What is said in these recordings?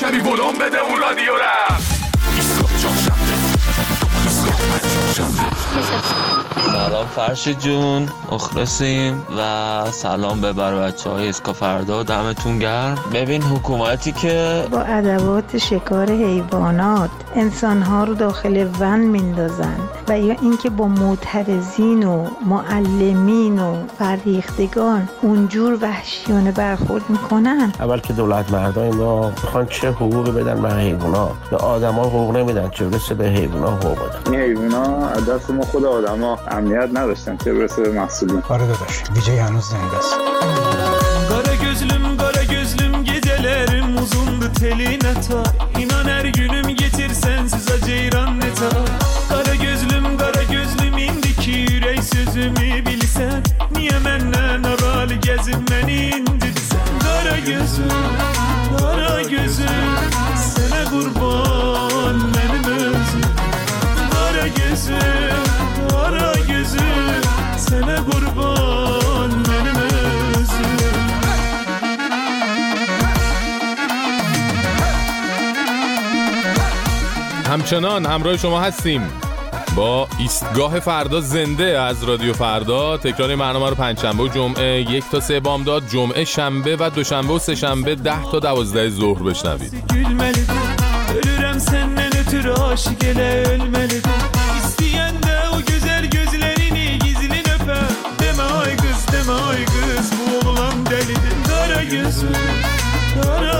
کمی ولوم بده اون رادیو رفت سلام فرش جون مخلصیم و سلام به بر بچه های اسکا فردا دمتون گرم. ببین حکومتی که با ادوات شکار حیوانات انسانها رو داخل ون میندازن و یا اینکه با معترضین و معلمین و فرهیختگان اونجور وحشیانه برخورد می‌کنن. اول که دولت مردا اینا می‌خوان چه حقوقی بدن به حیوونا به آدما حقوق نمیدن چه برسه به حیوونا حقوق بدن؟ حیوونا دست ما خود آدما امنیت نداشتن چه برسه به محصولین آره داداش ویجی هنوز زنده است Kara gözlüm kara gözlüm gecelerim uzundu teline ta İnan her günüm getir sensiz aceyran ne ta Kara gözlüm kara gözlüm indiki yürek sözümü bilsen Niye menden aral gezip beni indirsen Kara gözüm kara gözüm sana kurban benim özüm Kara gözüm همچنان همراه شما هستیم. با ایستگاه فردا زنده از رادیو فردا تکرار برنامه رو پنج شنبه و جمعه یک تا سه بامداد جمعه شنبه و دوشنبه و سه شنبه ده تا دوازده ظهر بشنوید.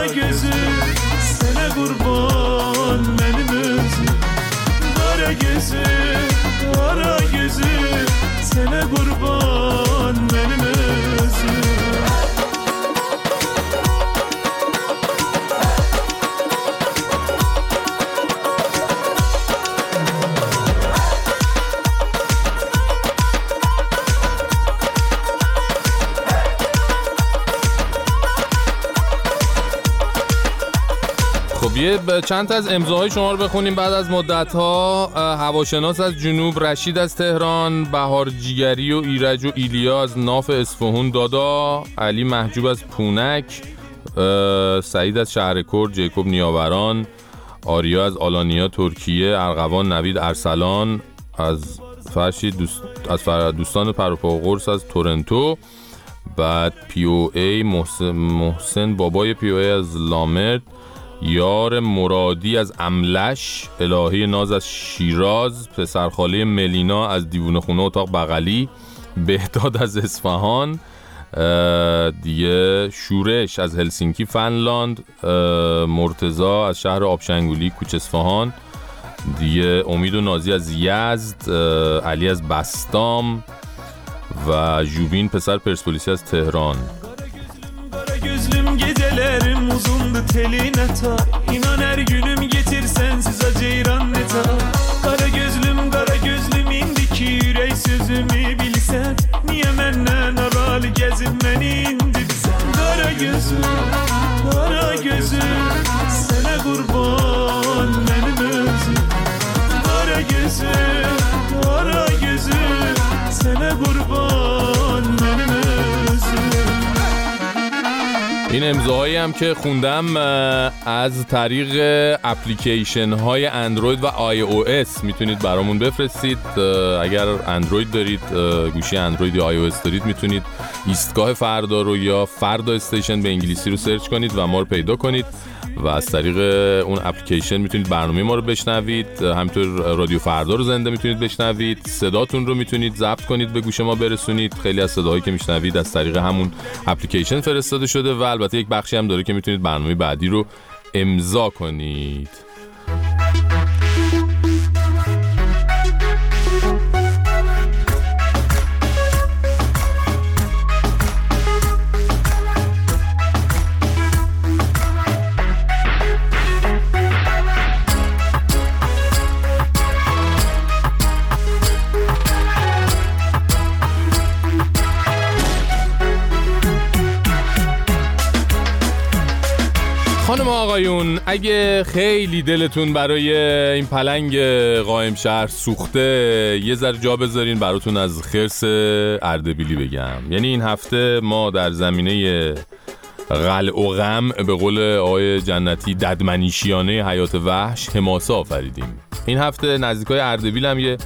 Altyazı M.K. yüzü, kara gözü Sene kurban. یه چند تا از امضاهای شما رو بخونیم. بعد از مدت ها هواشناس از جنوب رشید از تهران بهار جیگری و ایرج و ایلیا از ناف اصفهون دادا علی محجوب از پونک سعید از شهر کرد جیکوب نیاوران آریا از آلانیا ترکیه ارغوان نوید ارسلان از فرشی دوست از فر- دوستان پروپا از تورنتو بعد پی او ای محسن, محسن بابای پی او ای از لامرد یار مرادی از املش الهی ناز از شیراز پسرخاله ملینا از دیوونه خونه اتاق بغلی بهداد از اصفهان دیگه شورش از هلسینکی فنلاند مرتزا از شهر آبشنگولی کوچ اصفهان دیگه امید و نازی از یزد علی از بستام و جوبین پسر پرسپولیسی از تهران. Uzundu teline ta İnan her günüm getir sensiz aceyran ne ta Kara gözlüm kara gözlüm indiki yürek sözümü bilsen. Niye menden aral gezip beni indirsen Kara gözüm kara gözüm sana kurban این امضاهایی هم که خوندم از طریق اپلیکیشن های اندروید و iOS. می‌تونید برامون بفرستید. اگر اندروید دارید گوشی اندروید یا iOS دارید می‌تونید ایستگاه فردا رو یا Farda Station به انگلیسی رو سرچ کنید و ما رو پیدا کنید. و از طریق اون اپلیکیشن می‌تونید برنامه ما رو بشنوید. همینطور رادیو فردا رو زنده می‌تونید بشنوید. صداتون رو می‌تونید ضبط کنید به گوش ما برسونید. خیلی از صداهایی که میشنوید از طریق همون اپلیکیشن فرستاده شده و البته یک بخشی هم داره که می‌تونید برنامه بعدی رو امضا کنید. اگه خیلی دلتون برای این پلنگ قائم شهر سوخته یه ذره جا بذارین براتون از خرس اردبیلی بگم. یعنی این هفته ما در زمینه قلع و غم به قول آقای جنتی ددمنیشیانه حیات وحش حماسه آفریدیم. این هفته نزدیکای اردبیل هم یه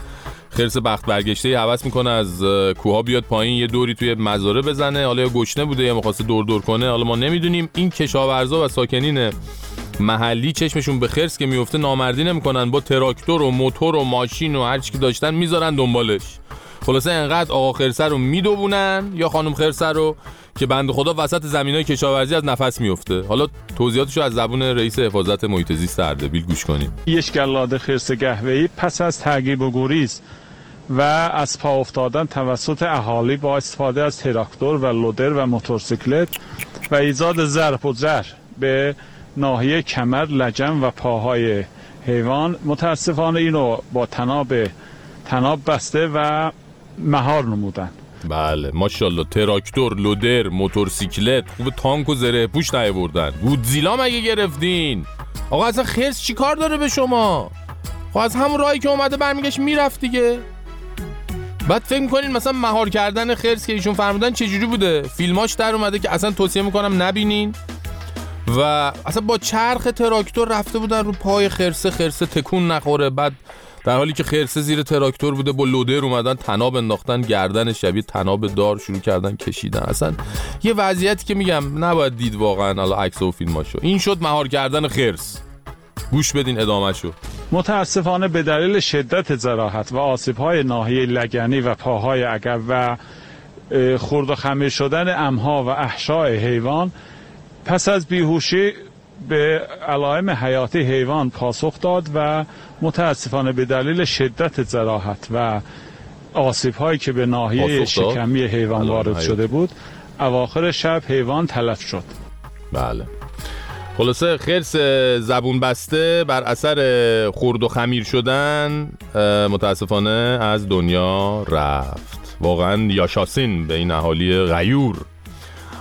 خرس بخت برگشته حوض می‌کنه از کوها بیاد پایین یه دوری توی مزاره بزنه. حالا یا گشنه بوده یا می‌خواسته دور دور کنه حالا ما نمی‌دونیم. این کشاورزا و ساکنین محلی چشمشون به خرس که میفته نامردی نمی‌کنن. با تراکتور و موتور و ماشین و هر چی که داشتن می‌ذارن دنبالش. خلاصه انقدر آقا خرسه رو میدوونن یا خانم خرسه رو که بند خدا وسط زمین های کشاورزی از نفس میفته حالا توضیحاتش رو از زبون رئیس حفاظت محیط زیست اردبیل گوش کنیم. یک گلاد خرس قهوه‌ای پس از تعقیب و گریز و از پا افتادن توسط اهالی با استفاده از تراکتور و لودر و موتورسیکلت و ایجاد ضرب و زر به ناحیه کمر لجن و پاهای حیوان. متاسفانه اینو با تناب تناب بسته و مهار نمودن. بله ماشاءالله. تراکتور لودر موتورسیکلت خوب تانک و زره پوش نیاوردن. گودزیلا مگه گرفتین؟ آقا اصلا خرس چی کار داره به شما؟ خب از همون راهی که اومده برمیگشت می‌رفت دیگه. بعد فکر می‌کنین مثلا مهار کردن خرس که ایشون فرمودن چجوری بوده؟ فیلماش در اومده که اصلا توصیه می‌کنم نبینین. و اصلا با چرخ تراکتور رفته بودن رو پای خرسه خرسه تکون نخوره. بعد در حالی که خرسه زیر تراکتور بوده با لودر اومدن تناب انداختن گردن شبیه تناب دار شروع کردن کشیدن. اصلا یه وضعیتی که میگم نباید دید واقعا حالا عکس و فیلماشو. این شد مهار کردن خرس. گوش بدین ادامهشو. متاسفانه به دلیل شدت زراحت و آسیب های ناحیه لگنی و پاهای عقب و خرد و خمیر شدن امها و احشاء حیوان پس از بیهوشی به علائم حیاتی حیوان پاسخ داد و متاسفانه به دلیل شدت زراحت و آسیب هایی که به ناحیه شکمی حیوان وارد شده بود اواخر شب حیوان تلف شد. بله. خلاصه خرس زبون بسته بر اثر خورد و خمیر شدن متاسفانه از دنیا رفت. واقعا یاشاسین به این اهالی غیور.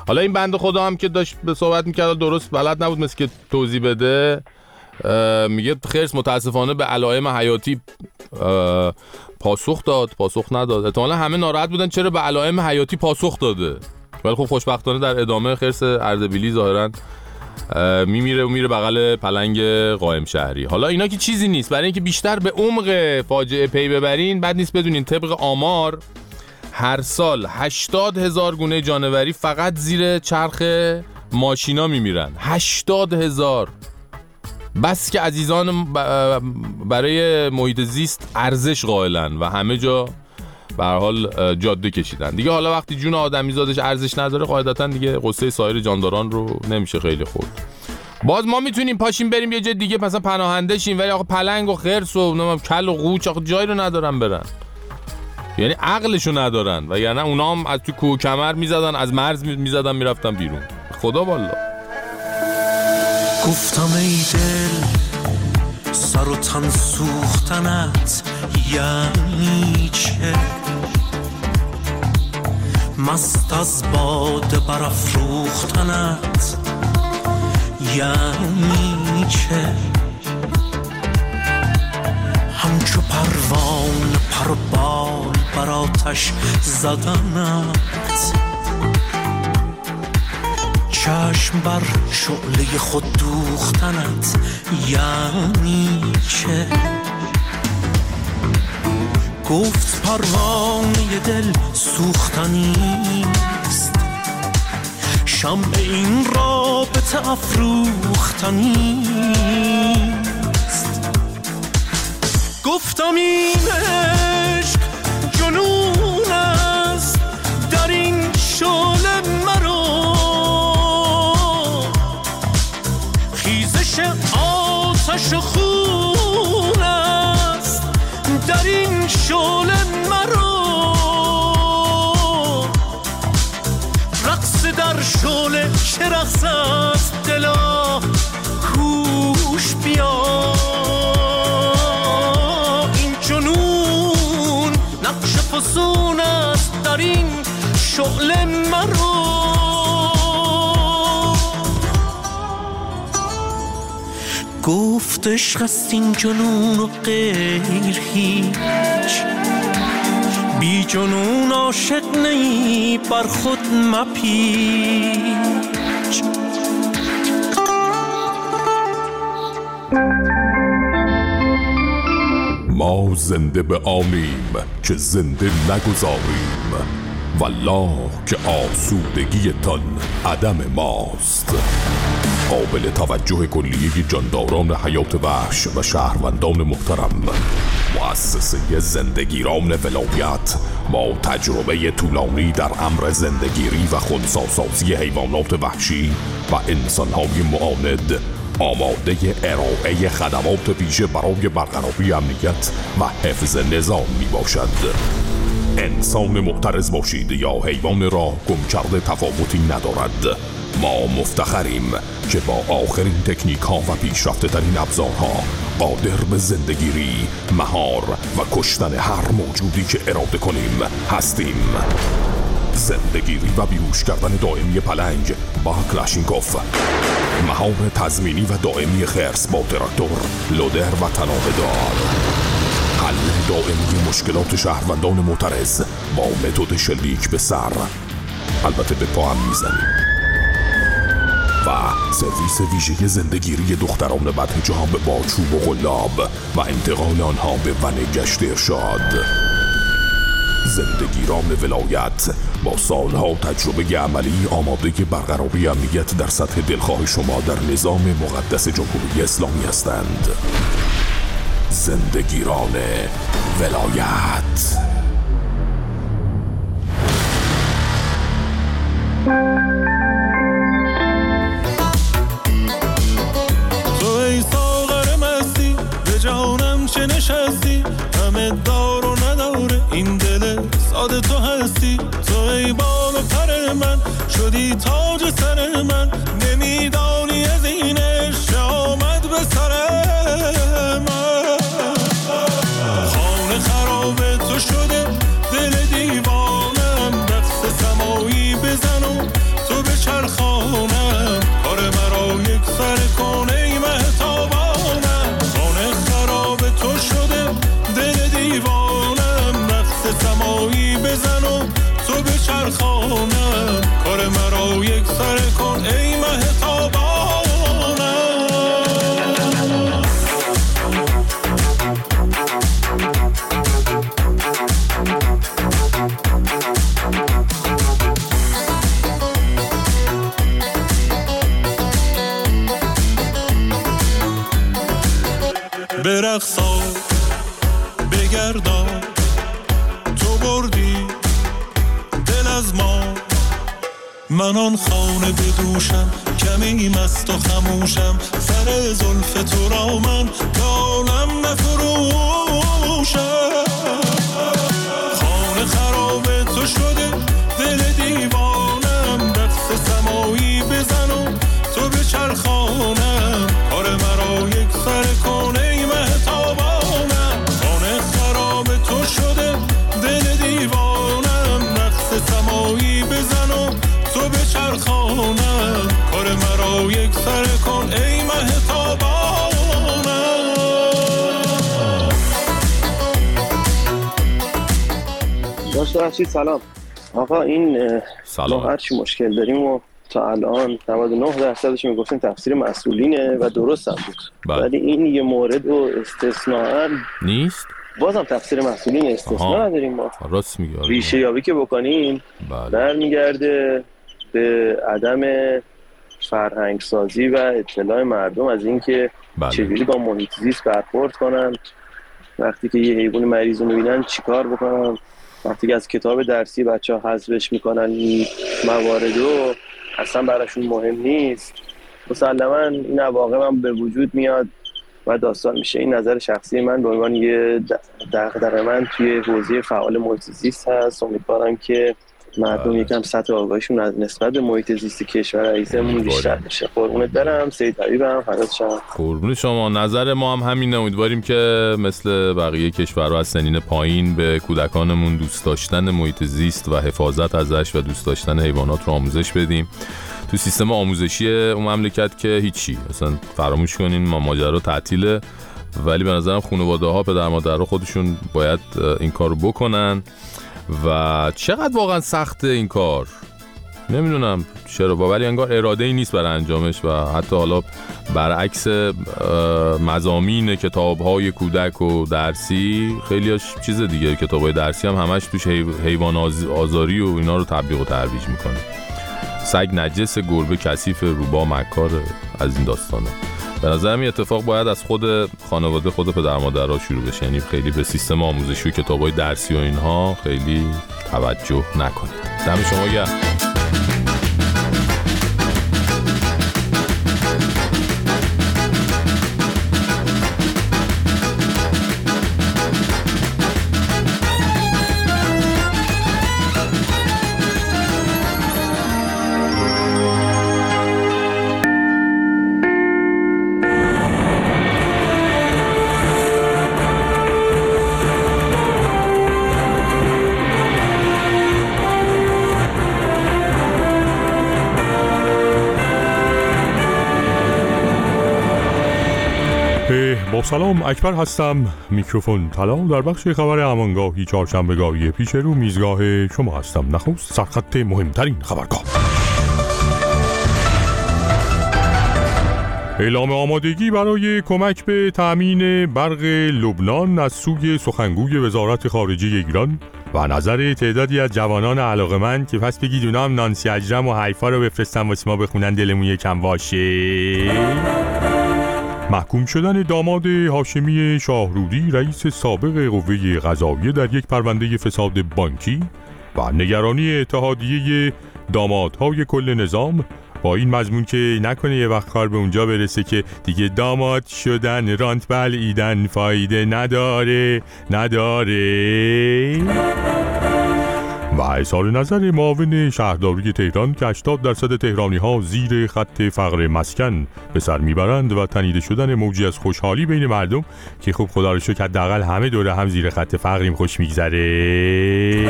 حالا این بند خدا هم که داشت به صحبت می‌کرد درست بلد نبود مثل که توضیح بده میگه خرس متاسفانه به علائم حیاتی پاسخ داد پاسخ نداد. احتمالا همه ناراحت بودن چرا به علائم حیاتی پاسخ داده. ولی خب خوشبختانه در ادامه خرس اردبیلی ظاهرا میمیره و میره بغل پلنگ قائم شهری. حالا اینا که چیزی نیست. برای اینکه بیشتر به عمق فاجعه پی ببرین بعد نیست بدونین طبق آمار هر سال 80 هزار گونه جانوری فقط زیر چرخ ماشینا میمیرن. 80 هزار. بس که عزیزان برای محیط زیست ارزش قائلن و همه جا به حال جاده کشیدن. دیگه حالا وقتی جون آدمی زادش ارزش نداره قاعدتا دیگه قصه سایر جانداران رو نمیشه خیلی خورد. باز ما می‌تونیم پاشیم بریم یه جای دیگه مثلا پناهنده شیم ولی آقا پلنگ و خرس و کل و قوچ آقا جایی رو ندارن برن. یعنی عقلشو ندارن و یعنی اونا هم از تو کوه کمر می‌زدن از مرز می‌زدن می‌رفتن بیرون. خدا والا. گفتم ای دل سر و تن سوختنت یعنی چه؟ مست از باد برافروختنت یعنی چه؟ همچو پروان پر بال بر آتش زدنت چشم بر شعله خود دوختنت یعنی چه؟ گفت پروانه دل سوختنیست شم این رابطه افروختنیست گفتم این عشق جنون است. در این شعله مرا خیزش آتش خون است. در این شعله مرا رقص در شعله چه رقص شعله مرو. گفت عشق است این جنون و غیر هیچ. بی جنون عاشق نی بر خود مپیچ. ما زنده به آنیم که زنده نگذاریم. والله که آسودگیتان عدم ماست. قابل توجه کلیه جانداران حیات وحش و شهروندان محترم مؤسسه زندگیران ولایت با تجربه طولانی در امر زندگیری و خونساسازی حیوانات وحشی و انسانهای معاند آماده ارائه خدمات ویژه برای برقراری امنیت و حفظ نظام می باشد انسان معترض باشید یا حیوان را گم کرده تفاوتی ندارد ما مفتخریم که با آخرین تکنیک ها و پیشرفته ترین ابزارها قادر به زندگیری مهار و کشتن هر موجودی که اراده کنیم هستیم زندگیری و بیهوش کردن دائمی پلنگ با کلاشینکوف مهار تضمینی و دائمی خرس با تراکتور لودر و تنابه دار حل. دائمی مشکلات شهروندان معترض با متد شلیک به سر. البته به پا هم می‌زنیم. و سرویس ویژه زندگیری دختران بدهجاب با چوب و غلاب و انتقال آنها به ون گشت ارشاد. زندگیران ولایت با سالها تجربه عملی آماده برقراری امنیت در سطح دلخواه شما در نظام مقدس جمهوری اسلامی هستند. زندگیران ولایت. تو ای ساغر مستی به جانم چه نشستی؟ همه دار و نداره این دل ساده تو هستی؟ تو ای بال و پر من شدی تاج سر من آن خانه بدوشم. کمی مست و خموشم. سر زلف تو را من دالم نفروشم. باشید سلام آقا این سلام. ما هرچی مشکل داریم و تا الان 99 درصدش می‌گفتیم تفسیر مسئولینه و درست هم بود بله. ولی این یه مورد و استثناء نیست بازم تفسیر مسئولین استثناء. نداریم ما راست میگه آره. ریشه یابی که بکنیم بله برمیگرده به عدم فرهنگ سازی و اطلاع مردم از اینکه بله. چجوری با محیط زیست برخورد کنن وقتی که یه حیوان مریض رو می‌بینن چیکار بکنن وقتی از کتاب درسی بچه ها حذفش می‌کنن موارد رو اصلا براشون مهم نیست. مسلما این عواقب هم به وجود میاد و داستان میشه. این نظر شخصی من به عنوان یه دغدغه من توی حوزه فعال محیط هست. امیدوارم که مردم بله. یکم سطح آگاهیشون از نسبت به محیط زیست کشور عزیزمون بیشتر بشه قربونت برم. سید حبیبم. فدات شم قربون شما. نظر ما هم همینه. امیدواریم که مثل بقیه کشورها از سنین پایین به کودکانمون دوست داشتن محیط زیست و حفاظت ازش و دوست داشتن حیوانات رو آموزش بدیم. تو سیستم آموزشی اون مملکت که هیچی. اصلا فراموش کنین ما ماجرا تعطیله. ولی به نظرم خانواده ها پدر مادرها خودشون باید این کار رو بکنن. و چقدر واقعا سخته این کار؟ نمی‌دونم. چرا؟ با ولی انگار اراده ای نیست برای انجامش و حتی حالا برعکس مزامین کتاب های کودک و درسی خیلی چیز دیگه. کتاب های درسی هم همش توش حیوان آزاری و اینا رو تبلیغ و ترویج می‌کنه. سگ نجس گربه کثیف روبا مکار از این داستانه به نظرم این اتفاق باید از خود خانواده خود پدر مادرها شروع بشه. یعنی خیلی به سیستم آموزشی و کتابای درسی و اینها خیلی توجه نکنید. دم شما گرم. سلام اکبر هستم. میکروفون طلا در بخش خبر امانگاهی چهارشنبهگاهی پیش رو میزگاه شما هستم. نخست سرخط مهمترین خبرگاه. اعلام آمادگی برای کمک به تأمین برق لبنان از سوی سخنگوی وزارت خارجه ایران و نظر تعدادی از جوانان علاقه که پس بگید اونا نانسی اجرم و حیفا رو بفرستن واسه ما بخونن دلمون یکم واشه محکوم شدن داماد هاشمی شاهرودی رئیس سابق قوه قضاییه در یک پرونده فساد بانکی و نگرانی اتحادیه دامادهای کل نظام. با این مضمون که نکنه یه وقت کار به اونجا برسه که دیگه داماد شدن رانت بل ایدن فایده نداره نداره. و اظهار نظر معاون شهرداری تهران که 80 درصد تهرانی ها زیر خط فقر مسکن به سر می‌برند و تنیده شدن موجی از خوشحالی بین مردم که خب خدا رو شکر حداقل همه دوره هم زیر خط فقریم خوش میگذره.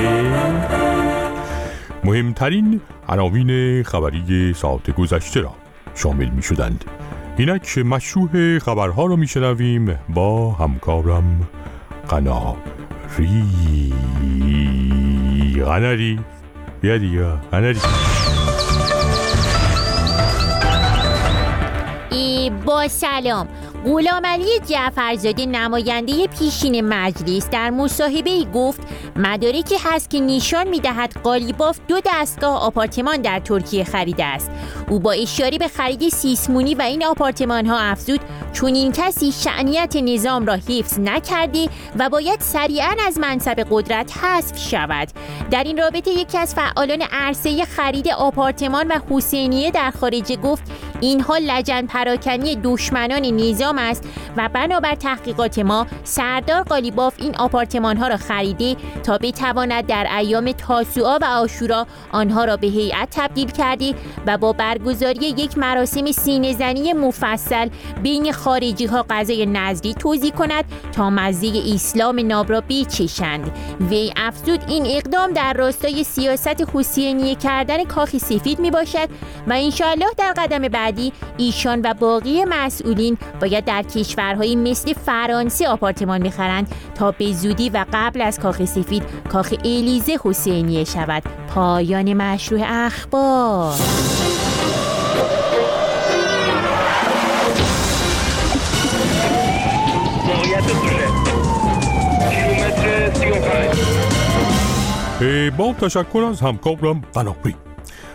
مهمترین عناوین خبری ساعت گذشته را شامل می شدند اینک مشروع خبرها را میشنویم با همکارم قناری قناری بیا دیگه. قناری با سلام. غلام علی جعفرزاده نماینده پیشین مجلس در مصاحبه ای گفت مدارکی هست که نشان می‌دهد قالیباف دو دستگاه آپارتمان در ترکیه خریده است. او با اشاره به خرید سیسمونی و این آپارتمان ها افزود چون این کسی شعنیت نظام را حفظ نکرده و باید سریعا از منصب قدرت حذف شود. در این رابطه یکی از فعالان عرصه خرید آپارتمان و حسینیه در خارجه گفت اینها لجن پراکنی دشمنان نظام است و بنابر تحقیقات ما سردار قالیباف این آپارتمان ها را خریده تا بتواند در ایام تاسوعا و آشورا آنها را به هیئت تبدیل کرده و با برگزاری یک مراسم سینه زنی مفصل بین خارجی ها غذای نظری توضیح کند تا مزه اسلام ناب را بچشند. وی افزود این اقدام در راستای سیاست حسینیه کردن کاخ سفید می باشد و انشاءالله در قدم بعدی ایشان و باقی مسئولین باید در کشورهایی مثل فرانسه آپارتمان می‌خرند تا به زودی و قبل از کاخ سفید کاخ الیزه حسینیه شود. پایان مشروع اخبار. با تشکر از همکارم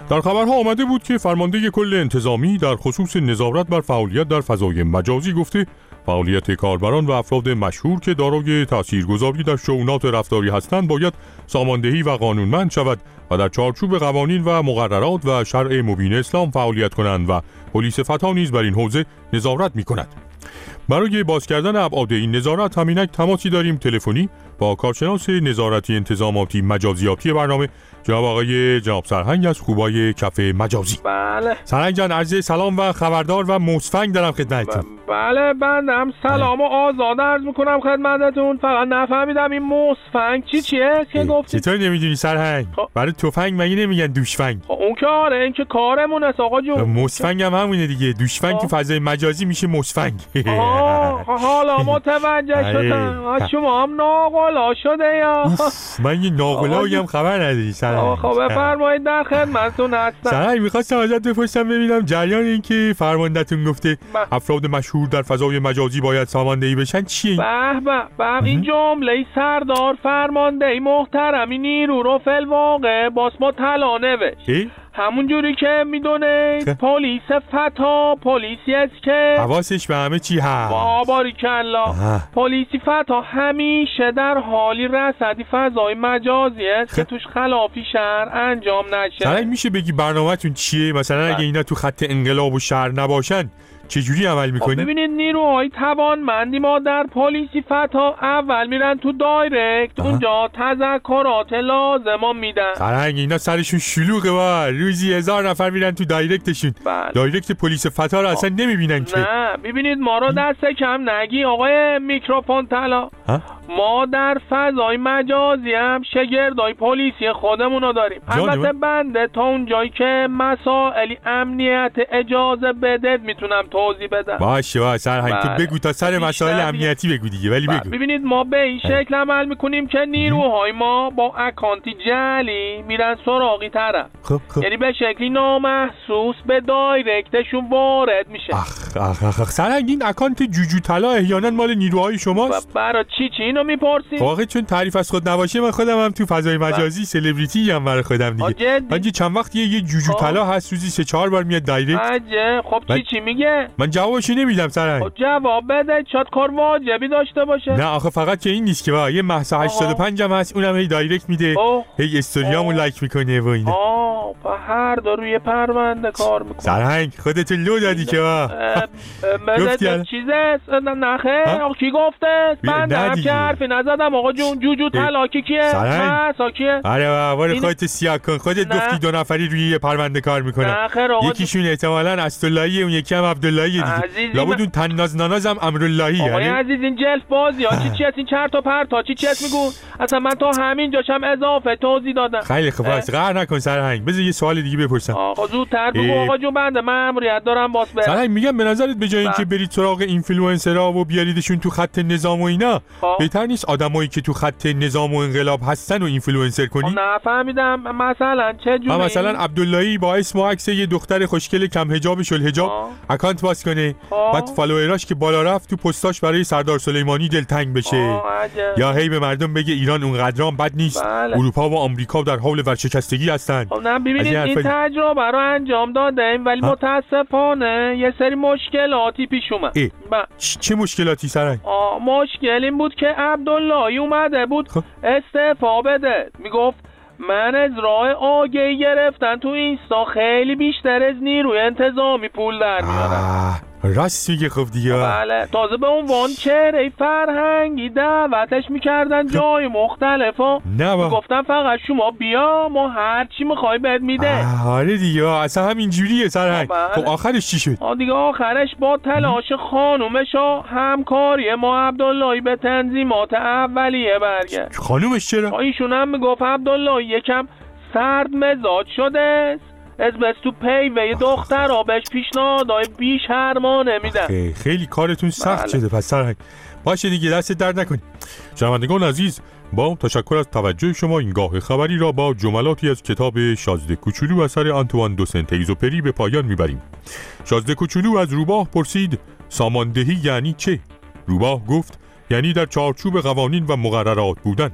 در خبرها آمده بود که فرمانده کل انتظامی در خصوص نظارت بر فعالیت در فضای مجازی گفته فعالیت کاربران و افراد مشهور که دارای تاثیرگذاری در شونات رفتاری هستند باید ساماندهی و قانونمند شود و در چارچوب قوانین و مقررات و شرع مبین اسلام فعالیت کنند و پلیس فتا نیز بر این حوزه نظارت می کند. برای باز کردن ابعاد این نظارت همینک تماسی داریم. تلفنی با کارشناس نظارتی انتظاماتی مجازیاتی برنامه. جناب آقای جناب سرهنگ از خوبای کفه مجازی. بله. سرهنگ جان عرض سلام و خبردار و مصفنگ دارم خدمتتون. بله بندم. سلام و آزاد عرض می‌کنم خدمتتون. فقط نفهمیدم این مصفنگ چی چیه؟ که گفتی؟ چطور نمی‌دونی سرهنگ؟ خب. برای تفنگ مگه نمیگن دوشفنگ؟ خب اون که آره این که کارمون است آقا جون. مصفنگ هم همونه دیگه. دوشفنگ تو فضای مجازی میشه مصفنگ. حالا متوجه شدم. شما هم بالا شده یا؟ من یه ناقلایی هم خبر نداری سرنگ خب بفرمایید در خدمتتون هستم. سرنگ می‌خواستم ازت بپرسم ببینم جریان این که فرماندهتون گفته افراد مشهور در فضای مجازی باید ساماندهی بشن چیه به به به این جمله سردار فرمانده محترمی نیرو رو فل واقع باس ما طلا نوشت. همون جوری که می‌دونید پلیس فتا پلیسی است که حواسش به همه چی هست. باباری کلا پلیسی فتا همیشه در حالی رسدی فضای مجازی است که توش خلافی شهر انجام نشه. سرنگ میشه بگی برنامهتون چیه؟ مثلا اگه اینا تو خط انقلاب و شهر نباشن چجوری عمل می‌کنی؟ ببینید نیروهای توانمندی ما در پلیسی فتا اول میرن تو دایرکت. اونجا تذکرات لازم میدن. سرنگ اینا سرشون شلوغه با روزی هزار نفر میرن تو دایرکتشون. دایرکت پلیس فتا رو اصلا نمی‌بینن که. نه ببینید ما رو دست کم نگی آقای میکروفون طلا. ما در فضای مجازی هم شگردای پلیسی خودمون رو داریم البته بنده تا اون جایی که مسائلی امنیت اجازه بده می‌تونم توضیح بدم. باشه باشه. سرهنگ تو بگو تا سر مسائل امنیتی بگو دیگه ولی بگو. ببینید ما به این شکل عمل می‌کنیم که نیروهای ما با اکانتای جعلی میرن سراغی طرف. خب خب. یعنی به شکلی نامحسوس به direct شون وارد میشه. اخ اخ اخ سرهنگ این اکانت جوجو طلا احیانا مال نیروهای شماست. برای چی چی؟ اینو می‌پرسی واقعا چون تعریف از خود نباشه من خودم هم تو فضای مجازی سلبریتی هم برای خودم دیگه. من چند وقت یه جوجو طلا هست روزی سه چهار بار میاد direct. خب چی چی میگه؟ من جوابشو نمیدم سرهنگ خب جواب بده شاید کار واجبی داشته باشه. نه آخه فقط که این نیست که با یه مهسا 85 هم هست اونم هی direct میده. هی استوریامو like می‌کنه و اینا. آه هر دو روی پرونده کار می‌کنه. سرهنگ خودت لو دادی که با چیزه نخه کی گفته من که حرفی نزدم. آقا جون جوجو طلاکی کیه؟ مهسا کیه آره بابا خودتو سیاه کن خودت گفتی دو نفری روی یه پرونده کار می‌کنه یکیشون احتمالاً اسداللهی اون یکی هم عبداللهی دیگه. لابد اون طناز ناناز هم امراللهی آقای عزیز این جلف بازی ها چی چی هست؟ این چرت و پرتا چی چی هست میگو؟ اصلا من تا همین جاشم اضافه توضیح دادم. خیلی خوب است قهر نکن سرهنگ. بذار یه سوال دیگه بپرسم. آقا زودتر بگو آقا جون بنده ماموریت دارم باس برم. سرهنگ میگم به نظرت به جای اینکه برید سراغ اینفلوئنسرها و بیاریدشون تو خط نظام و اینا بهتر نیست. آدمایی که تو خط نظام و انقلاب هستن و اینفلوئنسر کنی؟ نه فهمیدم مثلا چه جوری؟ مثلا عبداللهی با اسم و عکس یه دختر خوشگل کم حجاب شل حجاب اکانت باز کنه. بعد فالووراش که بالا رفت تو پستاش برای سردار سلیمانی دلتنگ بشه. یا هی به مردم بگه ایران اونقدرام بد نیست. بله. اروپا و آمریکا در حال ورشکستگی هستن. خب نه ببینید این تجربه رو انجام دادیم ولی متاسفانه یه سری مشکلاتی پیش اومد. چه مشکلاتی سرنگ مشکل این بود که عبداللهی اومده بود خب. استعفا بده. می‌گفت من از راه آگهی گرفتن تو اینستا خیلی بیشتر از نیروی انتظامی پول در میارم. راست میگه خب دیگه. بله. تازه به عنوان چهره فرهنگی دعوتش می‌کردن جای مختلف ها نه گفتن فقط شما بیا ما هر چی می‌خوای بهت میده. آره دیگه. اصلا همین جوریه سرهنگ خب آخرش چی شد؟ دیگه آخرش با تلاش خانومش و همکاری ما عبداللهی به تنظیمات اولیه برگشت خانومش چرا؟ ایشون هم می‌گفت عبداللهی یکم سرد مزاج شده. بس تو پی و یه دختر را بهش پیشنهادای بیش هرمانه میدن خیلی کارتون سخت شده پس سرهنگ باشه دیگه دست درد نکنی شنوندگان عزیز با تشکر از توجه شما این گاه خبری را با جملاتی از کتاب شازده کوچولو اثر آنتوان دو سنت اگزوپری به پایان می‌بریم. شازده کوچولو از روباه پرسید ساماندهی یعنی چه؟ روباه گفت یعنی در چارچوب قوانین و مقررات بودن.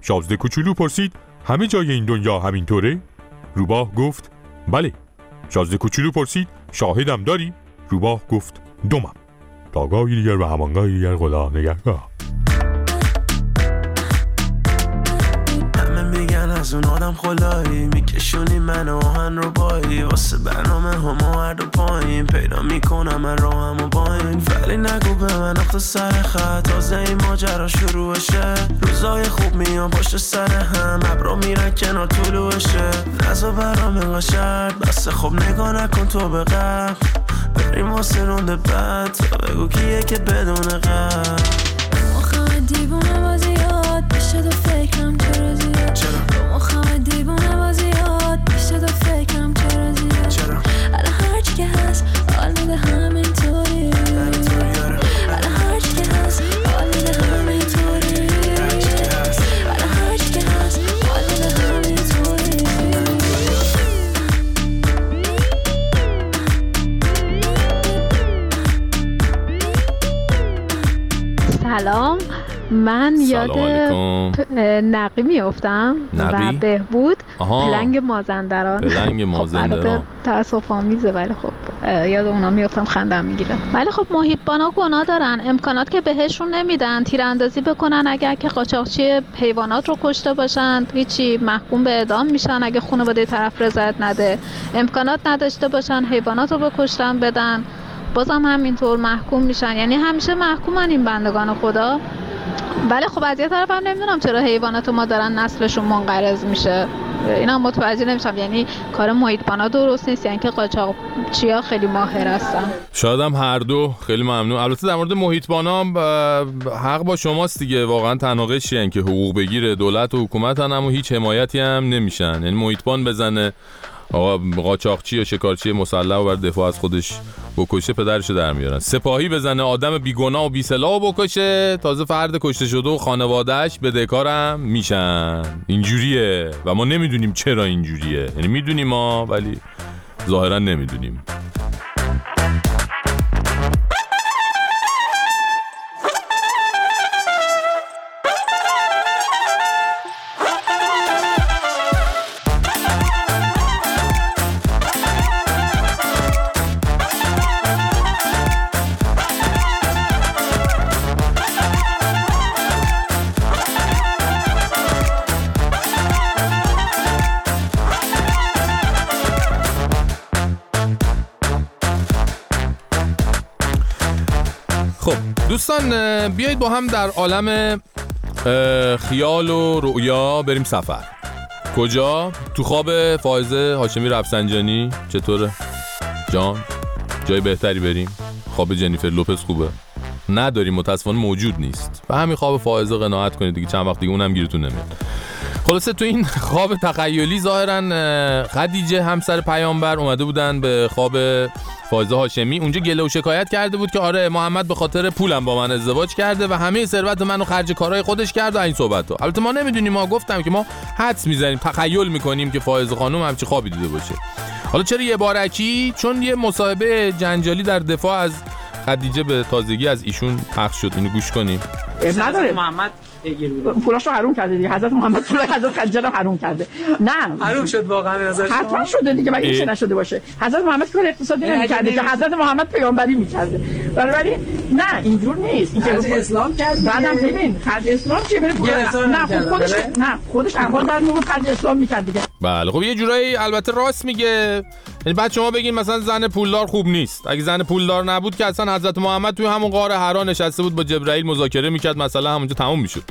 شازده کوچولو پرسید همه جای این دنیا همینطوره؟ روباه گفت بله شازده کوچولو پرسید. شاهدم داری؟ روباه گفت دومم. تا گاهی دیگر و همانگاهی دیگر خدا نگهدار. از اون آدم خلایی میکشونی من آهن رو بایی واسه برنامه همه هر دو پایین. پیدا می‌کنم من راهم و باین ولی نگو به من اخت سر خط. تازه این ماجرا شروع بشه روزای خوب میان پشت سر هم. ابرا میرن کنار طلوعشه. نزا برام شرط بسه خب نگاه نکن تو به قبل. بریم واسه رونده بعد. تا بگو کیه که بدون قبل. دیوونه بازیات بشه دو فکرم چرا زیاد. چرا؟ سلام. من یاد. نقی میفتم و؟ بهبود. آها. پلنگ مازندران. پلنگ خب مازندران. تاسف آمیزه ولی خب یاد اونا میفتم خندم می‌گیره ولی خب محیط بانا گناه دارن. امکانات که بهشون نمیدن. تیراندازی بکنن اگر که قاچاقچی حیوانات رو کشته باشن. هیچی محکوم به اعدام میشن اگه خانواده طرف رضایت نده. امکانات نداشته باشن حیوانات رو بکشتن بدن. بازم همینطور محکوم میشن. یعنی همیشه محکومن این بندگان خدا. ولی خب از یه طرف هم نمی‌دونم چرا حیوانات ما دارن نسلشون منقرض میشه. اینا متوجه نمیشم یعنی کار محیط بانا درست نیست یعنی که قاچاقچیا خیلی ماهر هستن. شاید هم هر دو. خیلی ممنون. البته در مورد محیط هم حق با شماست دیگه. واقعا تنها قشری که حقوق بگیره دولت و حکومت هم اما هیچ حمایتی هم نمیشن. یعنی محیطبان بزنه. آقا قاچاقچی یا شکارچی مسلح و بر دفاع از خودش بکشه پدرشو در میارن. سپاهی بزنه آدم بیگناه و بی سلاح بکشه. تازه فرد کشته شده و خانوادهش بدهکارم میشن. اینجوریه. و ما نمی‌دونیم چرا اینجوریه. یعنی می‌دونیم ما ولی ظاهرا نمی‌دونیم. خب دوستان بیایید با هم در عالم خیال و رؤیا بریم سفر. کجا؟ تو خواب فائزه هاشمی رفسنجانی؟ چطوره؟ جان جای بهتری بریم؟ خواب جنیفر لوپز خوبه؟ نداریم متاسفانه موجود نیست. و همین خواب فائزه قناعت کنید دیگه چند وقت دیگه اونم گیرتون نمیاد. خلاصه تو این خواب تخیلی ظاهرا اه، خدیجه همسر پیامبر اومده بودن به خواب فائزه هاشمی. اونجا گله و شکایت کرده بود که آره محمد به خاطر پولم با من ازدواج کرده و همه ثروت منو خرج کارهای خودش کرد و این صحبت ها. البته ما نمی‌دونیم ما گفتم که ما حدس می‌زنیم تخیل می‌کنیم که فائزه خانم همچی خوابی دیده باشه. حالا چرا یه بارکی؟ چون یه مصاحبه جنجالی در دفاع از خدیجه به تازگی از ایشون پخش شد. اینو گوش کنیم. نداره. محمد پولاشو حروم کرده دیگه. حضرت محمد پول حضرت خدیجه رو حروم کرده. نه. حروم شد واقعا به نظر شما؟ حتما شده دیگه. مگه. چه نشده باشه. حضرت محمد کار اقتصادی اه، نمی‌کرده. که حضرت محمد پیامبری می‌کرده. بنابراین نه اینجور نیست. این که خرج اسلام کرد. بعدم ببین خرج اسلام چیه بره هزار نه خودش بله؟ نه خودش اموال در موقع خرج اسلام می‌کرد دیگه. بله. خب یه جورایی البته راست میگه. یعنی بعد شما بگین مثلا زن پولدار خوب نیست. اگه زن پولدار نبود که اصلا حضرت محمد توی همون غار حرا نشسته بود با جبرائیل مذاکره می‌کرد مثلا همونجا تموم می‌شد.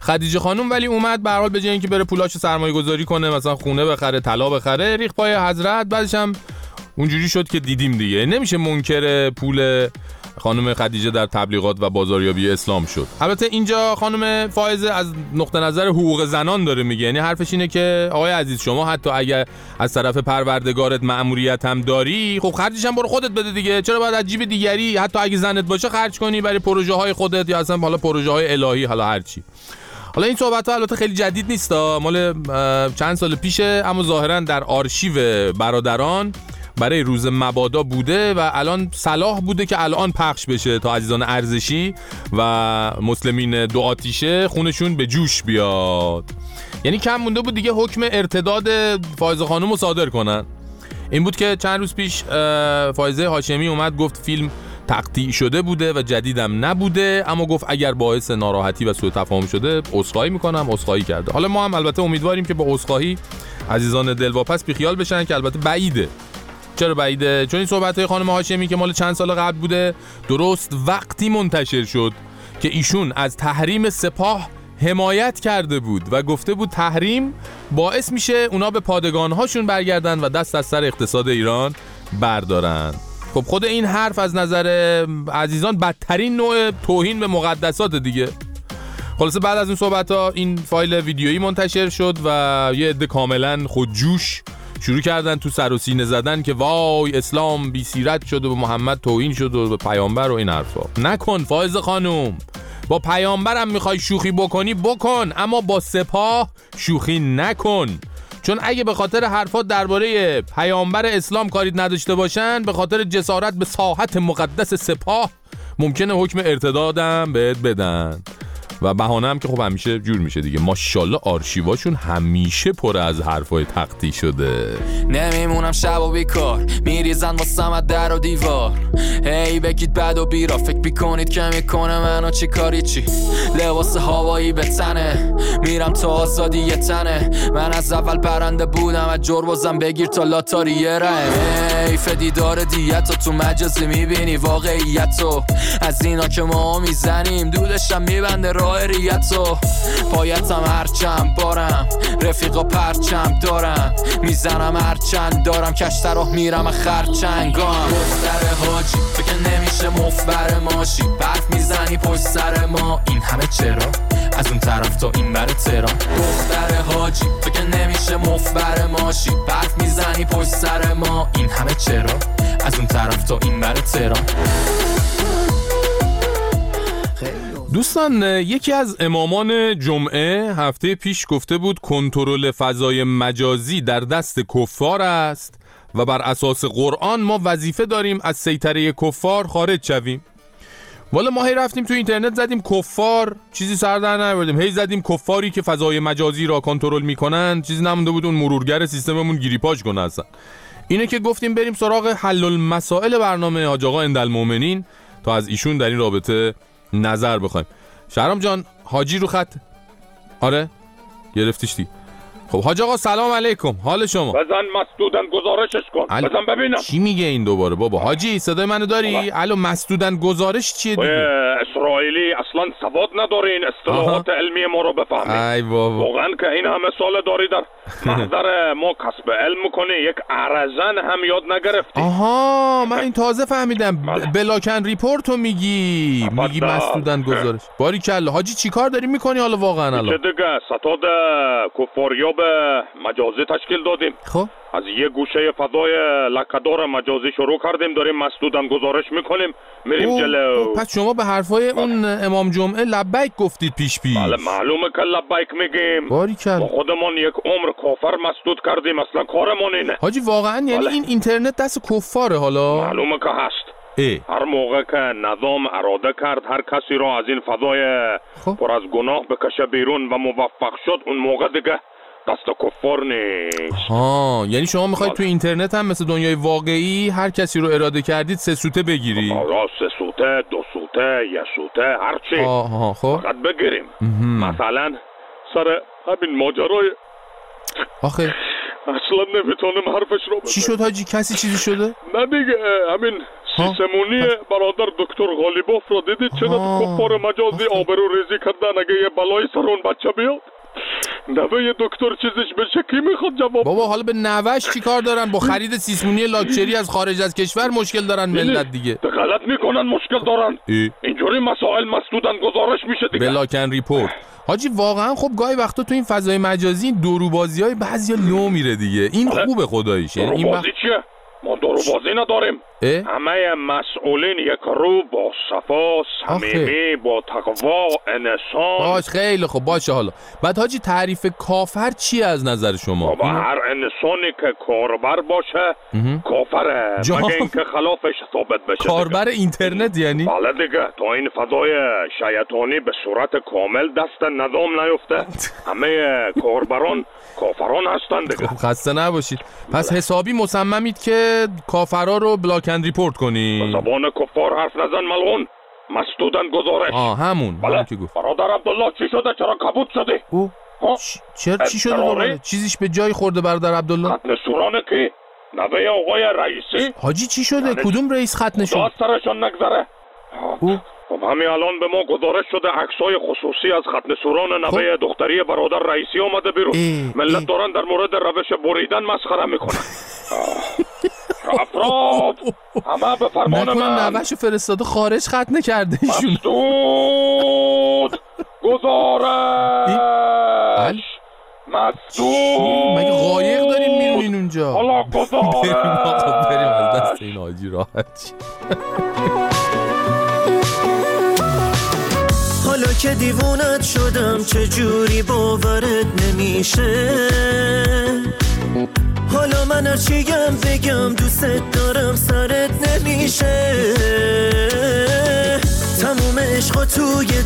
خدیجه خانم ولی اومد به حال به اینکه بره پولاشو سرمایه گذاری کنه مثلا خونه بخره طلا بخره ریخ پای حضرت بعدش هم اونجوری شد که دیدیم دیگه. نمیشه منکر پول خانم خدیجه در تبلیغات و بازاریابی اسلام شد. البته اینجا خانم فائزه از نقطه نظر حقوق زنان داره میگه. یعنی حرفش اینه که آقای عزیز شما حتی اگر از طرف پروردگارت مأموریت هم داری خب خرجش هم برو خودت بده دیگه. چرا باید از جیب دیگری حتی اگه زنت باشه خرج کنی برای پروژه های خودت یا اصلا حالا پروژه های الهی حالا هرچی حالا این صحبت ها البته خیلی جدید نیست مال چند سال پیشه اما ظاهرا در آرشیو برادران برای روز مبادا بوده و الان صلاح بوده که الان پخش بشه تا عزیزان ارزشی و مسلمین دو آتیشه خونشون به جوش بیاد. یعنی کم مونده بود دیگه حکم ارتداد فائزه خانم رو صادر کنن. این بود که چند روز پیش اه، فائزه هاشمی اومد گفت فیلم تقطیع شده بوده و جدیدم نبوده اما گفت اگر باعث ناراحتی و سوء تفاهم شده عذرخواهی می‌کنم عذرخواهی کرده. حالا ما هم البته امیدواریم که با عذرخواهی عزیزان دلواپس بیخیال بشن که البته بعیده. چرا بعیده؟ چون این صحبت های خانم هاشمی که مال چند سال قبل بوده درست وقتی منتشر شد که ایشون از تحریم سپاه حمایت کرده بود و گفته بود تحریم باعث میشه اونا به پادگانهاشون برگردن و دست از سر اقتصاد ایران بردارن. خب خود این حرف از نظر عزیزان بدترین نوع توهین به مقدسات دیگه. خلاصه بعد از این صحبت ها این فایل ویدیویی منتشر شد و یه عده کاملا خودجوش شروع کردن تو سر و سینه زدن که وای اسلام بی سیرت شد و به محمد توهین شد و به پیامبر و این حرفا. نکن فایز خانوم با پیامبرم می‌خوای شوخی بکنی بکن. اما با سپاه شوخی نکن. چون اگه به خاطر حرفات درباره پیامبر اسلام کاری نداشته باشن به خاطر جسارت به ساحت مقدس سپاه ممکنه حکم ارتدادم بهت بدن. و بهانه هم که خب همیشه جور میشه دیگه. ماشاءالله آرشیواشون همیشه پر از حرفای تقطی شده. نمیمونم شب و بیکار. میریزن واسم از در و دیوار. هی بگید بد و بیرا. فکر بیکنید که می‌کنه منو چی کاری چی؟ لباس هوایی به تنه. میرم تا آزادی یه تنه. من از اول پرنده بودم از جربازم بگیر تا لاتاری یه حیف دیدار دیت تو مجازی می‌بینی واقعیت از اینا که ما می‌زنیم دودشم میبنده راه ریتو پایتم هرچم بارم رفیقا پرچم دارم. می‌زنم هرچند دارم کشت راه میرم خرچنگام. دختر حاجی فکر نمیشه مفبر ماشی برف می‌زنی پشت سر ما. این همه چرا؟ از اون طرف تا این بر تهران. دختر حاجی فکر نمیشه مفبر ماشی برف می‌زنی پشت سر ما. این همه چرا؟ از اون طرف تا این بر تهران. دوستان یکی از امامان جمعه هفته پیش گفته بود کنترل فضای مجازی در دست کفار است و بر اساس قرآن ما وظیفه داریم از سیطره کفار خارج شویم. والا ما هی رفتیم تو اینترنت زدیم کفار چیزی سر در نیاوردیم هی زدیم کفاری که فضای مجازی را کنترل می‌کنن چیزی نمونده بود اون مرورگر سیستممون گیریپاش کنه هستن اینه که گفتیم بریم سراغ حل المسائل برنامه حاج آقا اندالمؤمنین تا از ایشون در این رابطه نظر بخوایم. شهرام جان حاجی رو خط. آره گرفتیش دی خب حاج آقا سلام علیکم. حال شما؟ بزن مسدودن گزارشش کن. ال... بزن ببینم. چی میگه این دوباره؟ بابا حاجی صدای منو داری؟ الو مسدودن گزارش چیه دیگه؟ اسرائیلی اصلا سواد ندارین اصطلاحات علمی ما رو بفهمید ای بابا. واقعا که این همه سال داری در محضر ما کسب علم می‌کنی یک عرزن هم یاد نگرفتی. آها من این تازه فهمیدم. بلاکن ریپورت رو میگی؟ میگی مسدودن گزارش. باری کلا حاجی چیکار داری می‌کنی حالا واقعا الان؟ چه دیگه؟ ستاد کفاریاب مجازی تشکیل دادیم. خب. از یه گوشه فضای لکدار مجازی شروع کردیم داریم مسدودن گزارش می‌کنیم. میریم جلو. پس شما به حرفای اون امام جمعه لبیک گفتید پیش پیش. بله معلومه که لبیک میگیم. باری ما خودمون یک عمر کافر مسدود کردیم اصلا کارمون اینه. حاجی واقعا یعنی بله. این اینترنت دست کفاره حالا؟ معلومه که هست. ای. هر موقع که نظام اراده کرد هر کسی را از این فضای خب. پر از گناه بکشه بیرون و موفق شد اون موقع دیگه دست کفار نیست. ها یعنی شما می‌خواید تو اینترنت هم مثل دنیای واقعی هر کسی رو اراده کردید سه سوته بگیری. آره سه سوته دو سوته یه سوته هرچی آها خب. فقط بگیریم. مثلا سر همین ماجرای آخه. اصلا نمی‌تونم حرفش رو چی شد حاجی؟ کسی چیزی شده؟ نه دیگه همین سیسمونی برادر دکتر غالیباف را دیدید؟ چرا کفار مجازی آبرو ریزی کردن؟ اگه یه بلای سر اون بچه بیاد. نوه دکتر چیزش بشه کی می‌خواد جواب بابا حالا به نوش چی کار دارن؟ با خرید سیسمونی لاکچری از خارج از کشور مشکل دارن ملت دیگه. غلط می‌کنن مشکل دارن. ای. اینجوری مسائل مسدودن گزارش میشه دیگه. بلاکن ریپورت حاجی واقعا خب گاهی وقتا تو این فضای مجازی این دروبازی های بعضیا لو میره دیگه. این خوبه خداییش. یعنی این دروبازی چیه؟ ما دروبازی نداریم. اه؟ همه مسئولین یک رو با صفا صمیمی با تقوا انسان باش خیلی خب باشه حالا. بعد حاجی تعریف کافر چی از نظر شما؟ بابا هر انسانی که کاربر باشه. کافره. مگه اینکه خلافش ثابت بشه کاربر اینترنت یعنی؟ بله دیگه. تا این فضای شیطانی به صورت کامل دست نظام نیفته. همه کاربران کافران هستن دیگه. خب خسته نباشید. پس حسابی مصممید که کافرا رو بلاکن ریپورت کنی؟ زبان کفار حرف نزن ملعون مسدودن گزارش. آه همون بله. همون که گفت. برادر عبدالله چی شده؟ چرا کبود شدی او ها؟ چرا چی شده؟ دوباره چیزیش به جای خورده برادر عبدالله؟ ختن سورانه کی؟ نوه آقای رئیسی. حاجی چی شده؟ کدوم رئیس ختنه شد سرشان نگذره. او. خب همین الان به ما گزارش شده عکسای خصوصی از ختن سوران نوه دختری برادر رئیسی آمده بیرون. ای، ملت دارن در مورد روش بریدن مسخره می‌کنن. افراد. همه به فرمان نکنه من. نوش فرستاده خارج ختنه کرده ایشون. مسدود. گزارش. مسدود. مگه قایق داریم میرونین اونجا؟ حالا گزارش بریم آقا بریم از دست این حاجی راحت. حالا که دیوونت شدم چجوری باورت نمیشه؟ حالا من هرچیم بگم دوست دارم سرت نمیشه.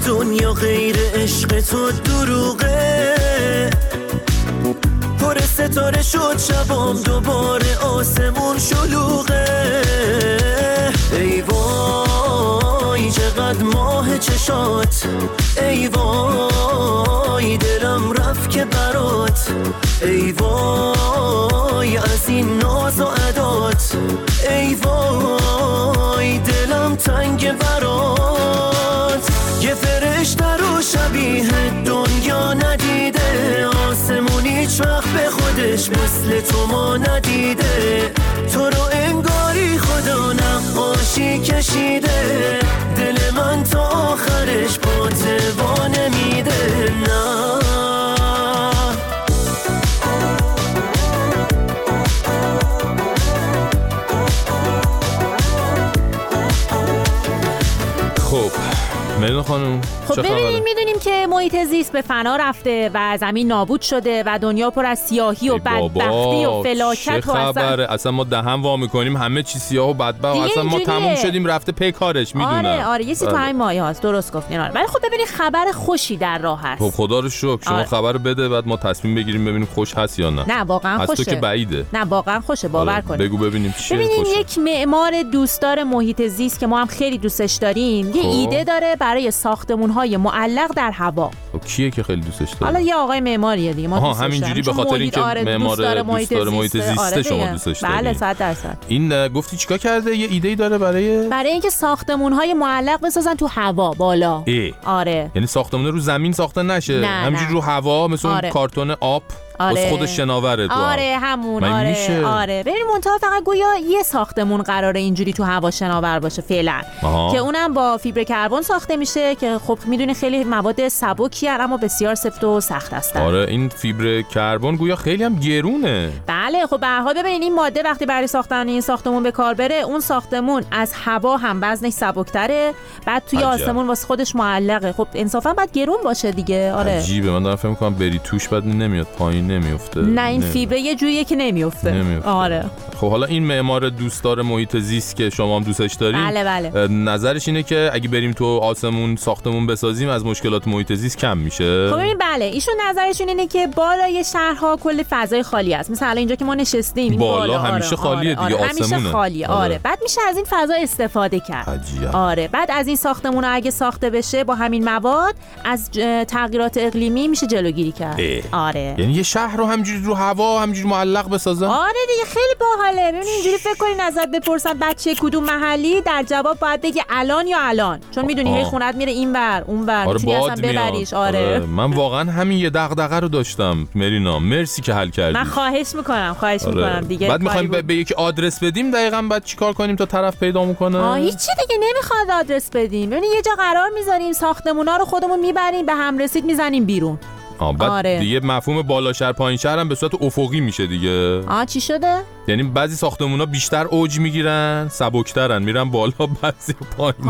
دنیا غیر عشق تو دروغه. پر ستاره شد شبام دوباره آسمون شلوغه. ای وای چقدر ماه چشات. ای وای دلم رفت که برات. ای وای از این ناز و عدات. ای وای دلم تنگ برات. یه فرشته رو شبیه دنیا ندیده. آسمون هیچ وقت به خودش مثل تو ما ندیده. تو رو انگاری خدا نقاشی کشیده. دل من تا آخرش با توا نمیده نه. خانم خب؟ ببینیم می‌دونیم که محیط زیست به فنا رفته و زمین نابود شده و دنیا پر از سیاهی و بدبختی و فلاکت و اصلا اصلا ما دهن وا می‌کنیم همه چی سیاه و بدبخت اصلا ما. تموم شدیم رفته پی کارش می‌دونم آره آره یه چیزی تو بله. همین مایه هاست درست گفتین آره ولی خب ببینید خبر خوشی در راه هست خب خدا رو شکر شما آره. خبر بده بعد ما تصمیم بگیریم ببینیم خوش هست یا نه نه واقعا خوشه تو که بعیده نه واقعا خوشه باور آره، کنید بگو ببینیم چیه ببینین خوشه. یک معمار دوستدار محیط زیست که ما هم خیلی دوستش داریم یه خب. ایده داره برای ساختمون های معلق در هوا. خب کیه که خیلی دوستش داره حالا یه آقای معماریه دیگه ما آها، همینجوری. به خاطر اینکه آره، معمار دوستدار دوستدار محیط زیسته آره شما. دوستش بله دارین. 100 درصد این گفتی چیکار کرده یه ایده ای داره برای برای اینکه ساختمون های معلق بسازن تو هوا بالا ای آره یعنی ساختمونه رو زمین ساخته نشه همینجوری. رو هوا مثل اون آره. کارتون آب آره. بس خودش شناوره تو آره هم. همون آره میشه؟ آره ببین منتها فقط گویا یه ساختمون قراره اینجوری تو هوا شناور باشه فعلا. که اونم با فیبر کربن ساخته میشه که خب می‌دونی خیلی مواد سبکی هن، اما بسیار سفت و سخت هستن آره این فیبر کربن گویا خیلی هم گرونه. بله خب به حال ببینید این ماده وقتی برای ساختن این ساختمون به کار بره اون ساختمون از هوا هم وزنش سبکتره بعد توی عجب. آسمون واسه خودش معلقه. خب انصافا باید گرون باشه دیگه آره. عجیبه من دارم فکر می‌کنم بری توش بعد نمیاد پایین نمیفته. نه این فیبر یه جوریه که نمیفته. نمیفته. آره. خب حالا این معمار دوستدار محیط زیست که شما هم دوستش دارین بله، بله. نظرش اینه که اگه بریم تو آسمون ساختمون بسازیم از مشکلات محیط زیست کم میشه خب ببین بله ایشون نظرشون اینه که بالای شهرها کل فضای خالی است مثلا اینجا که ما نشستیم این بالا آره، همیشه خالیه آره، دیگه، آره، همیشه آسمونه. خالیه آره. آره. بعد میشه از این فضا استفاده کرد عجیب. آره بعد از این ساختمون اگه ساخته بشه با همین مواد از تغییرات اقلیمی میشه جلوگیری کرد اه. آره یعنی یه شهر رو همجوری رو هوا همجوری معلق بسازن آره دیگه خیلی باحاله ببین اینجوری فکر کنین ازت بپرسن بچه کدوم محلی در جواب باید بگی الان یا الان چون می‌دونی هی. خونت میره این ور اون ور آره باد اصلا میاد ببریش آره. من واقعا همین یه دغدغه رو داشتم. مرینا مرسی که حل کردی. من خواهش می‌کنم خواهش آره. می‌کنم. دیگه بعد می‌خوایم. به, به یکی آدرس بدیم دقیقا بعد چیکار کنیم تا طرف پیدا می‌کنه؟ آه هیچی دیگه نمی‌خواد آدرس بدیم. ببین یه جا قرار می‌ذاریم ساختمونا رو خودمون می‌بریم به هم رسید می‌زنیم بیرون. آه بعد آره. دیگه مفهوم بالا شهر پایین شهر هم به صورت افقی میشه دیگه. آه چی شده؟ یعنی بعضی ساختمونا بیشتر اوج می‌گیرن سبکترن میرن بالا بعضی پایین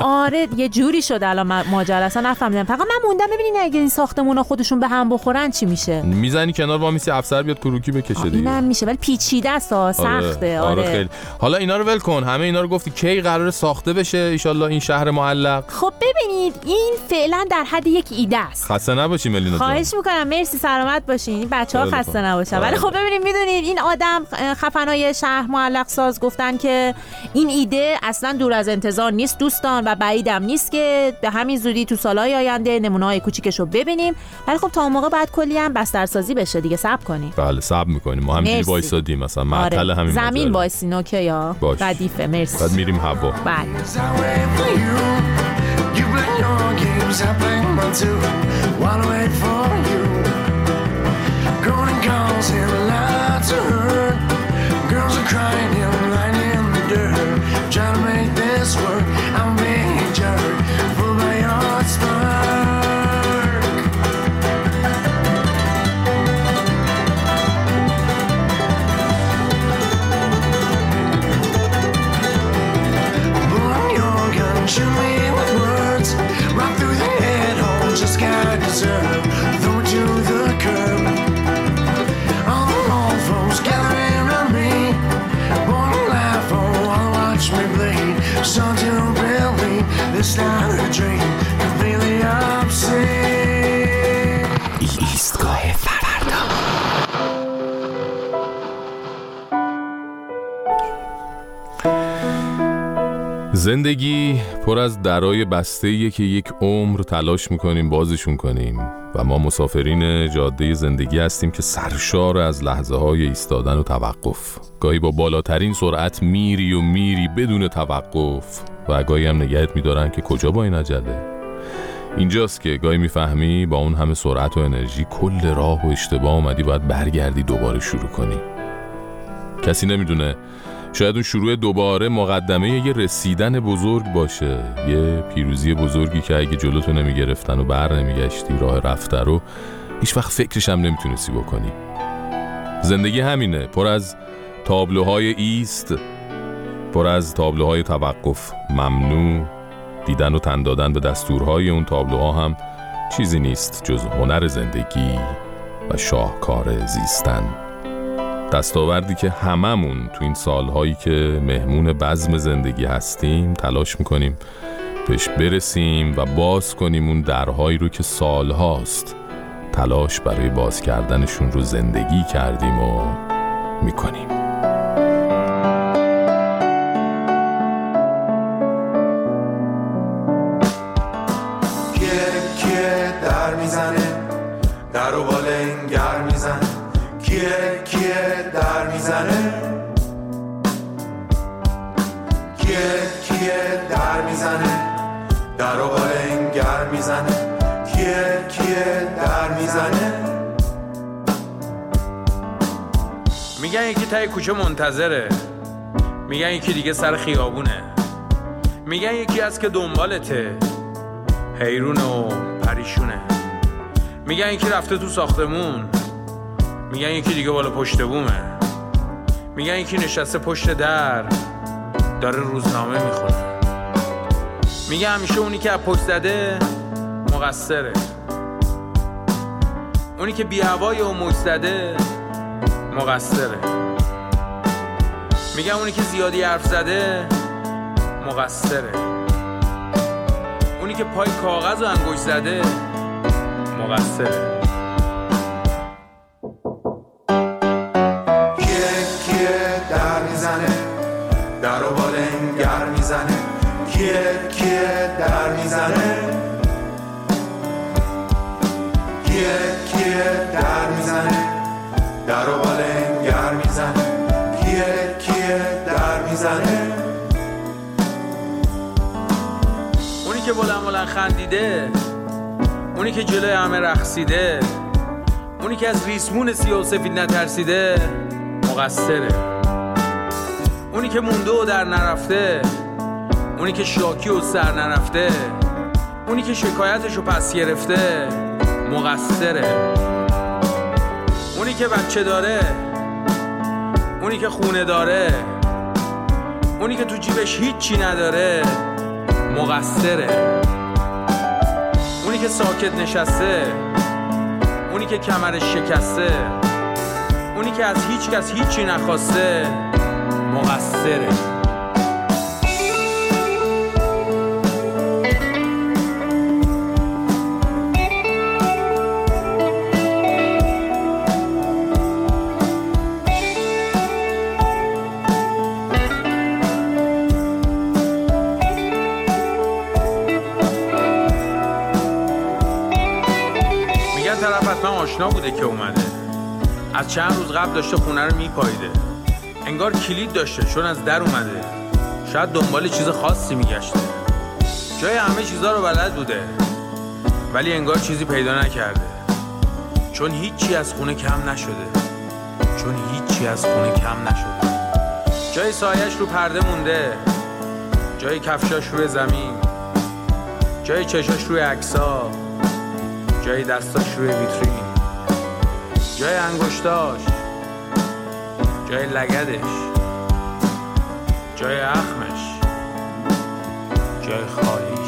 آره یه جوری شده الان ما- ماجرا اصلا نفهمیدم. فقط من موندم ببینین اگه این ساختمونا خودشون به هم بخورن چی میشه؟ می‌زنی کنار با میسی افسر بیاد کروکی بکشه دیگه. اینم میشه ولی پیچیده است سخته آره, آره خیلی. حالا اینا رو ول کن همه اینا رو گفتی کی قرار ساخته بشه ایشالله این شهر معلق. خب ببینید این فعلا در حد یک ایده است. خسته نباشی ملینا. جان خواهش می‌کنم. مرسی سلامت باشین. این بچه ها خسته. نباشن. ولی بله. خب ببینید می‌دونید این آدم خفنای شهر معلق ساز گفتن که این ایده اصلا دور از انتظار نیست دوستان و بعیدم نیست که به همین زودی تو سالهای آینده نمونه های کوچیکش رو ببینیم. ولی خب تا اون موقع بعد کلی هم بسترسازی بشه دیگه. صبر کنیم بله صبر می‌کنیم. ما همینجوری. وایسادیم. مثلا معطل همین زمین. وایسین okay یا. ردیفه. مرسی. بعد میریم هوا. بله. Wanna wait for you. زندگی پر از درای بسته که یک عمر تلاش می‌کنیم بازشون کنیم. و ما مسافرین جاده زندگی هستیم که سرشار از لحظه های ایستادن و توقف. گاهی با بالاترین سرعت میری و میری بدون توقف. و گاهی هم نگهت میدارن که کجا با این عجله. اینجاست که گاهی می‌فهمی با اون همه سرعت و انرژی کل راه و اشتباه اومدی باید برگردی دوباره شروع کنی. کسی نمی‌دونه شاید اون شروع دوباره مقدمه یه رسیدن بزرگ باشه. یه پیروزی بزرگی که اگه جلوتو نمی‌گرفتن و بر نمیگشتی راه رفته رو هیچ وقت فکرش هم نمی‌تونستی بکنی. زندگی همینه. پر از تابلوهای ایست پر از تابلوهای توقف ممنوع دیدن و تن دادن به دستورهای اون تابلوها هم چیزی نیست جز هنر زندگی و شاهکار زیستن. دستاوردی که هممون تو این سالهایی که مهمون بزم زندگی هستیم تلاش می‌کنیم بهش برسیم و باز کنیم اون درهایی رو که سالهاست تلاش برای باز کردنشون رو زندگی کردیم و می‌کنیم. میگن یکی تای کوچه منتظره. میگن یکی دیگه سر خیابونه. میگن یکی از که دنبالته. حیرون و پریشونه. میگن یکی رفته تو ساختمون. میگن یکی دیگه بالا پشت بومه. میگن یکی نشسته پشت در. داره روزنامه می‌خونه. میگه همیشه اونی که پشت زده مقصره. اونی که بی هوای و موج زده مقصره. میگن اونی که زیادی حرف زده مقصره. اونی که پای کاغذ و انگوش زده مقصره. کیه کیه در می‌زنه؟ می‌زنه. کیه کیه در می‌زنه؟ بلند بلند خندیده. اونی که جلوی همه رقصیده. اونی که از ریسمون سیاه و سفید نترسیده. مقصره. اونی که مونده و در نرفته. اونی که شاکی و سر نرفته. اونی که شکایتشو پس گرفته. مقصره. اونی که بچه داره. اونی که خونه داره. اونی که تو جیبش هیچی نداره. مقصره. اونی که ساکت نشسته اونی که کمرش شکسته اونی که از هیچ کس هیچی نخواسته مقصره. حتما آشنا بوده که اومده. از چند روز قبل داشته خونه رو میپاییده. انگار کلید داشته چون از در اومده. شاید دنبال چیز خاصی میگشته. جای همه چیزا رو بلد بوده. ولی انگار چیزی پیدا نکرده. چون هیچی از خونه کم نشده. چون هیچی از خونه کم نشده. جای سایش رو پرده مونده. جای کفشاش روی زمین. جای چشاش روی عکسا جای دستاش روی ویترین. جای انگشتاش. جای لگدش. جای اخمش. جای خالیش